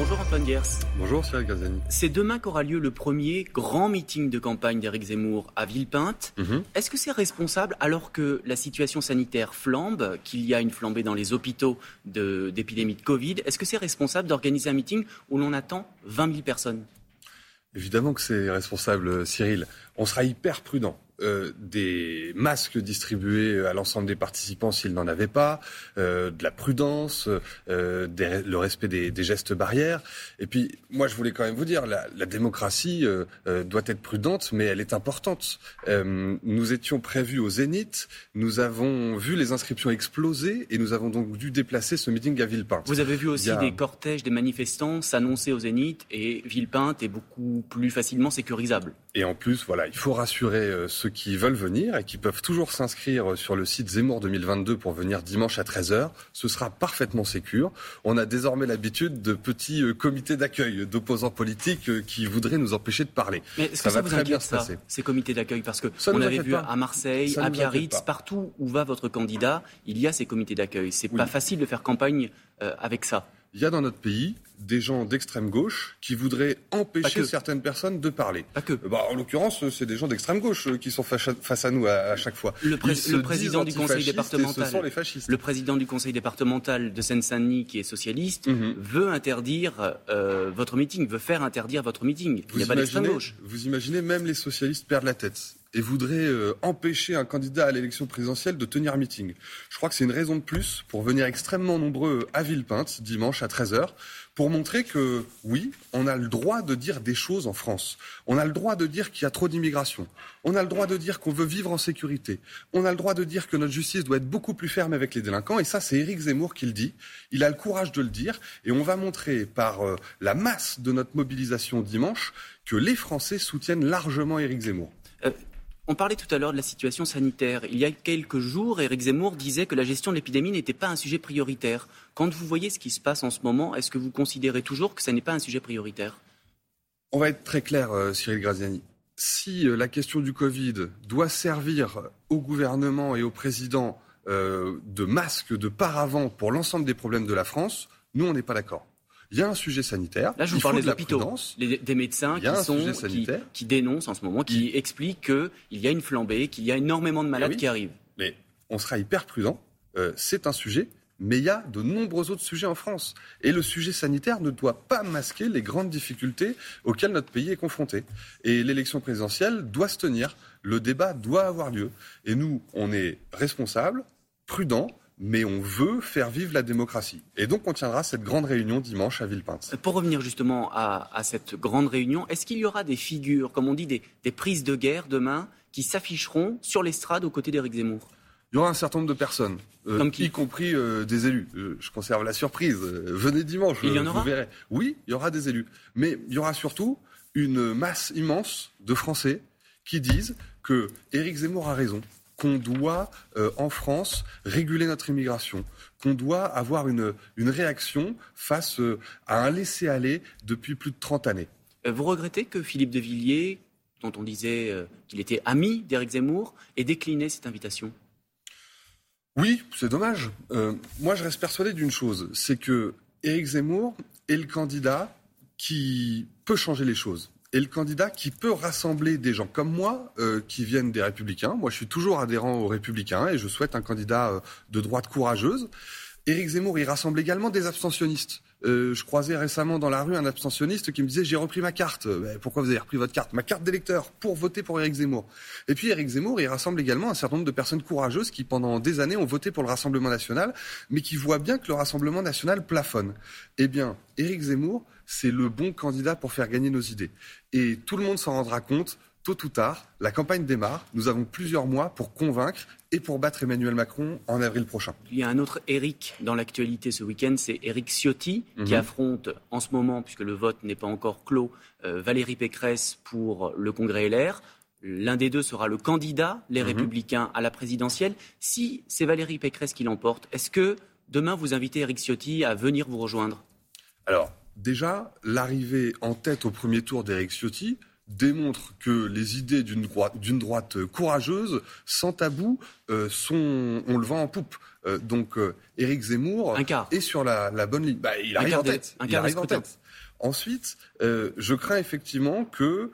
Bonjour Antoine Gers. Bonjour Cyril Gazani. C'est demain qu'aura lieu le premier grand meeting de campagne d'Éric Zemmour à Villepinte. Mhm. Est-ce que c'est responsable alors que la situation sanitaire flambe, qu'il y a une flambée dans les hôpitaux de- d'épidémie de, Covid? Est-ce que c'est responsable d'organiser un meeting où l'on attend 20 000 personnes? Évidemment que c'est responsable, Cyril. On sera hyper prudent. Euh, des masques distribués à l'ensemble des participants s'ils n'en avaient pas, euh, de la prudence, euh, des- le respect des, des gestes barrières. Et puis, moi, je voulais quand même vous dire, la, la démocratie doit être prudente, mais elle est importante. Nous étions prévus au Zénith, nous avons vu les inscriptions exploser et nous avons donc dû déplacer ce meeting à Villepinte. Vous avez vu aussi a- des cortèges, des manifestants s'annoncer au Zénith et Villepinte est beaucoup plus facilement sécurisable. Et en plus, voilà, il faut rassurer euh, ceux qui veulent venir et qui peuvent toujours s'inscrire sur le site Zemmour 2022 pour venir dimanche à 13h. Ce sera parfaitement sécure. On a désormais l'habitude de petits euh, comités d'accueil d'opposants politiques euh, qui voudraient nous empêcher de parler. Mais est-ce Ça que ça va vous très bien se passer. ces comités d'accueil? Parce que Ça on avait vu pas. à Marseille, Ça à Biarritz, partout où va votre candidat, il y a ces comités d'accueil. C'est Oui. pas facile de faire campagne euh, avec ça. Il y a dans notre pays des gens d'extrême gauche qui voudraient empêcher certaines personnes de parler. Pas que. Bah, en l'occurrence, c'est des gens d'extrême gauche euh, qui sont face à- nous à, à chaque fois. Le, pré- président du conseil Ce sont départemental, les fascistes. le président du conseil départemental de Seine-Saint-Denis, qui est socialiste, Mhm. veut interdire euh, votre meeting, veut faire interdire votre meeting. Il n'y a pas d'extrême gauche. vous imaginez, même les socialistes perdent la tête et voudraient euh, empêcher un candidat à l'élection présidentielle de tenir un meeting. Je crois que c'est une raison de plus pour venir extrêmement nombreux à Villepinte, dimanche à 13h, pour montrer que, oui, on a le droit de dire des choses en France. On a le droit de dire qu'il y a trop d'immigration. On a le droit de dire qu'on veut vivre en sécurité. On a le droit de dire que notre justice doit être beaucoup plus ferme avec les délinquants. Et ça, c'est Éric Zemmour qui le dit. Il a le courage de le dire. Et on va montrer par euh, la masse de notre mobilisation dimanche que les Français soutiennent largement Éric Zemmour. On parlait tout à l'heure de la situation sanitaire. Il y a quelques jours, Éric Zemmour disait que la gestion de l'épidémie n'était pas un sujet prioritaire. Quand vous voyez ce qui se passe en ce moment, est-ce que vous considérez toujours que ce n'est pas un sujet prioritaire? On va être très clair, euh, Cyril Graziani. Si euh, la question du Covid doit servir au gouvernement et au président euh, de masque, de paravent pour l'ensemble des problèmes de la France, nous, on n'est pas d'accord. Il y a un sujet sanitaire. Là, je vous il parle des de hôpitaux, les- des médecins Il qui, sont, qui, dénoncent en ce moment, qui expliquent qu'il y a une flambée, qu'il y a énormément de malades oui. qui arrivent. Mais on sera hyper prudent. Euh, c'est un sujet, mais il y a de nombreux autres sujets en France. Et le sujet sanitaire ne doit pas masquer les grandes difficultés auxquelles notre pays est confronté. Et l'élection présidentielle doit se tenir. Le débat doit avoir lieu. Et nous, on est responsables, prudents, mais on veut faire vivre la démocratie. Et donc, on tiendra cette grande réunion dimanche à Villepinte. Pour revenir justement à, à cette grande réunion, est-ce qu'il y aura des figures, comme on dit, des, des prises de guerre demain qui s'afficheront sur l'estrade aux côtés d'Éric Zemmour? Il y aura un certain nombre de personnes, euh, Comme qui y compris euh, des élus. Euh, je conserve la surprise. Euh, venez dimanche, Il y en euh, aura? vous verrez. Oui, il y aura des élus. Mais il y aura surtout une masse immense de Français qui disent que Éric Zemmour a raison, qu'on doit, euh, en France, réguler notre immigration, qu'on doit avoir une, une réaction face euh, à un laisser-aller depuis plus de 30 années. Euh, Vous regrettez que Philippe de Villiers, dont on disait euh, qu'il était ami d'Éric Zemmour, ait décliné cette invitation? Oui, c'est dommage. Moi, je reste persuadé d'une chose, c'est que Éric Zemmour est le candidat qui peut changer les choses. Et le candidat qui peut rassembler des gens comme moi, euh, qui viennent des Républicains. Moi, je suis toujours adhérent aux Républicains et je souhaite un candidat euh, de droite courageuse. Éric Zemmour, il rassemble également des abstentionnistes. Euh, je croisais récemment dans la rue un abstentionniste qui me disait j'ai repris ma carte. Euh, ben, pourquoi vous avez repris votre carte? Ma carte d'électeur pour voter pour Éric Zemmour. Et puis Éric Zemmour, il rassemble également un certain nombre de personnes courageuses qui pendant des années ont voté pour le Rassemblement national, mais qui voient bien que le Rassemblement national plafonne. Eh bien, Éric Zemmour, c'est le bon candidat pour faire gagner nos idées. Et tout le monde s'en rendra compte. Tôt ou tard, la campagne démarre. Nous avons plusieurs mois pour convaincre et pour battre Emmanuel Macron en avril prochain. Il y a un autre Éric dans l'actualité ce week-end, c'est Éric Ciotti, qui Mhm. affronte en ce moment, puisque le vote n'est pas encore clos, euh, Valérie Pécresse pour le Congrès LR. L'un des deux sera le candidat, les Mhm. Républicains, à la présidentielle. Si c'est Valérie Pécresse qui l'emporte, est-ce que demain vous invitez Éric Ciotti à venir vous rejoindre? Alors, déjà, l'arrivée en tête au premier tour d'Éric Ciotti démontre que les idées d'une droite, droite, courageuse, sans tabou, euh, sont, on le vend en poupe. Euh, donc euh, Éric Zemmour est sur la, bonne ligne. Bah, il arrive en tête. il arrive en tête. Ensuite, je crains effectivement que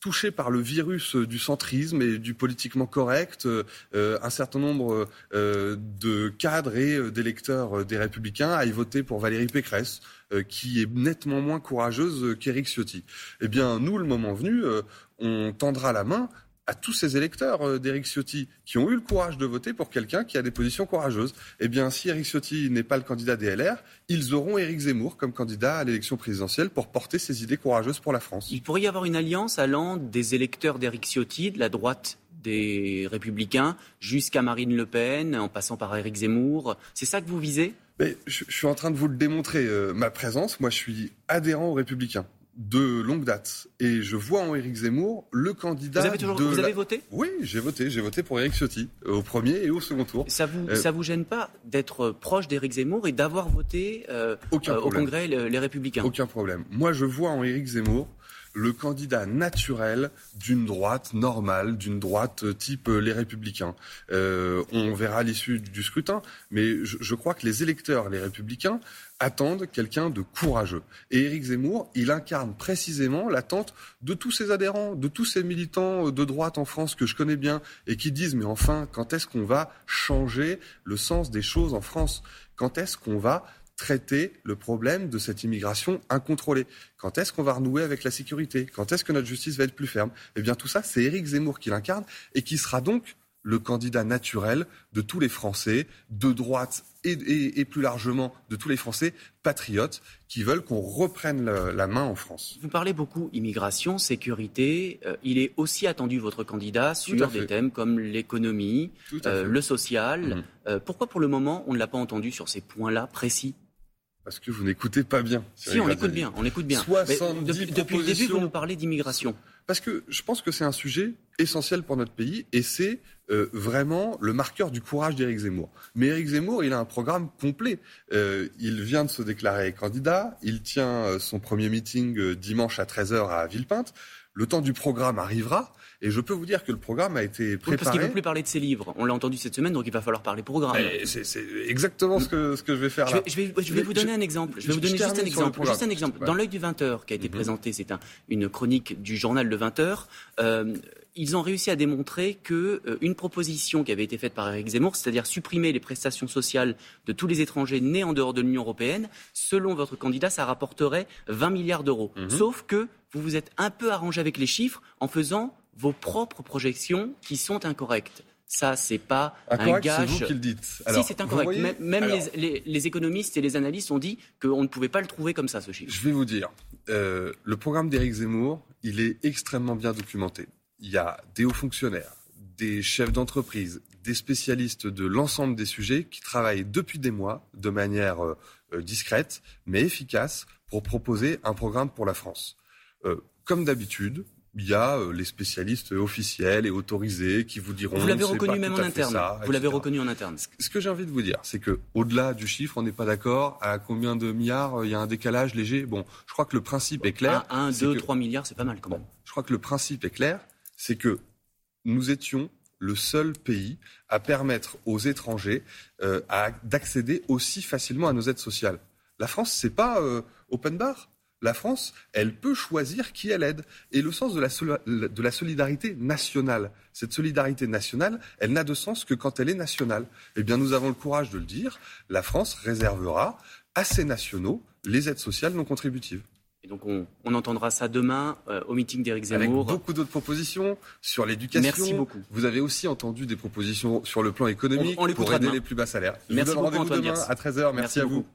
touché par le virus du centrisme et du politiquement correct, euh, un certain nombre euh, de cadres et euh, d'électeurs des Républicains aillent voter pour Valérie Pécresse, qui est nettement moins courageuse qu'Éric Ciotti. Eh bien, nous, le moment venu, on tendra la main à tous ces électeurs euh, d'Éric Ciotti qui ont eu le courage de voter pour quelqu'un qui a des positions courageuses. Eh bien, si Éric Ciotti n'est pas le candidat des LR, ils auront Éric Zemmour comme candidat à l'élection présidentielle pour porter ses idées courageuses pour la France. Il pourrait y avoir une alliance allant des électeurs d'Éric Ciotti, de la droite des Républicains, jusqu'à Marine Le Pen, en passant par Éric Zemmour. C'est ça que vous visez? Mais je, suis en train de vous le démontrer, euh, ma présence. Moi, je suis adhérent aux Républicains de longue date. Et je vois en Éric Zemmour le candidat. Vous avez, toujours, vous avez voté? Oui, j'ai voté. J'ai voté pour Éric Ciotti au premier et au second tour. Ça vous, euh, ça vous gêne pas d'être proche d'Éric Zemmour et d'avoir voté euh, euh, au Congrès les Républicains? Aucun problème. Moi, je vois en Éric Zemmour le candidat naturel d'une droite normale, d'une droite type les Républicains. on verra l'issue du scrutin, mais je, je, crois que les électeurs, les Républicains, attendent quelqu'un de courageux. Et Éric Zemmour, il incarne précisément l'attente de tous ses adhérents, de tous ces militants de droite en France que je connais bien et qui disent mais enfin, quand est-ce qu'on va changer le sens des choses en France? Quand est-ce qu'on va traiter le problème de cette immigration incontrôlée Quand est-ce qu'on va renouer avec la sécurité? Quand est-ce que notre justice va être plus ferme? Eh bien tout ça, c'est Éric Zemmour qui l'incarne et qui sera donc le candidat naturel de tous les Français, de droite et, plus largement de tous les Français patriotes qui veulent qu'on reprenne la main en France. Vous parlez beaucoup immigration, sécurité. Euh, il est aussi attendu, votre candidat, sur des thèmes comme l'économie, euh, le social. Mhm. Euh, pourquoi pour le moment on ne l'a pas entendu sur ces points-là précis? Parce que vous n'écoutez pas bien. Si, on écoute bien, on écoute bien. depuis, depuis le début, vous nous parlez d'immigration. Parce que je pense que c'est un sujet essentiel pour notre pays et c'est euh, vraiment le marqueur du courage d'Éric Zemmour. Mais Éric Zemmour, il a un programme complet. Euh, il vient de se déclarer candidat, il tient euh, son premier meeting dimanche à 13h à Villepinte. Le temps du programme arrivera. Et je peux vous dire que le programme a été préparé. parce qu'il ne veut plus parler de ses livres. On l'a entendu cette semaine, donc il va falloir parler programme. C'est exactement ce que, ce que je vais faire là. Je vais, je vais, vous donner un exemple. Je vais vous donner juste un exemple. Juste un exemple. Dans l'œil du 20h qui a été mhm. présenté, c'est un, une chronique du journal Le 20h. Euh, ils ont réussi à démontrer que euh, une proposition qui avait été faite par Eric Zemmour, c'est-à-dire supprimer les prestations sociales de tous les étrangers nés en dehors de l'Union européenne, selon votre candidat, ça rapporterait 20 milliards d'euros. Mhm. Sauf que vous vous êtes un peu arrangé avec les chiffres en faisant vos propres projections qui sont incorrectes. Ça, c'est pas un gage. C'est vous qui le dites. si, c'est incorrect. Même, les, économistes et les analystes ont dit qu'on ne pouvait pas le trouver comme ça, ce chiffre. Je vais vous dire, euh, le programme d'Éric Zemmour, il est extrêmement bien documenté. Il y a des hauts fonctionnaires, des chefs d'entreprise, des spécialistes de l'ensemble des sujets qui travaillent depuis des mois de manière euh, euh, discrète mais efficace pour proposer un programme pour la France. comme d'habitude, il y a euh, les spécialistes officiels et autorisés qui vous diront. Vous l'avez reconnu même en interne. vous l'avez reconnu en interne. Ce que j'ai envie de vous dire, c'est que au-delà du chiffre, on n'est pas d'accord. À combien de milliards euh, il y a un décalage léger Bon, je crois que le principe est clair. 1, 2, 3 milliards, c'est pas mal quand même. je crois que le principe est clair, c'est que nous étions le seul pays à permettre aux étrangers euh, d'accéder aussi facilement à nos aides sociales. La France, c'est pas open bar la France, elle peut choisir qui elle aide. Et le sens de la, solidarité nationale, cette solidarité nationale, elle n'a de sens que quand elle est nationale. Eh bien, nous avons le courage de le dire, la France réservera à ses nationaux les aides sociales non contributives. Et donc on, entendra ça demain euh, au meeting d'Éric Zemmour. Avec beaucoup d'autres propositions sur l'éducation. Merci beaucoup. Vous avez aussi entendu des propositions sur le plan économique pour aider les plus bas salaires. Merci beaucoup, rendez-vous demain à 13h. Merci, à vous.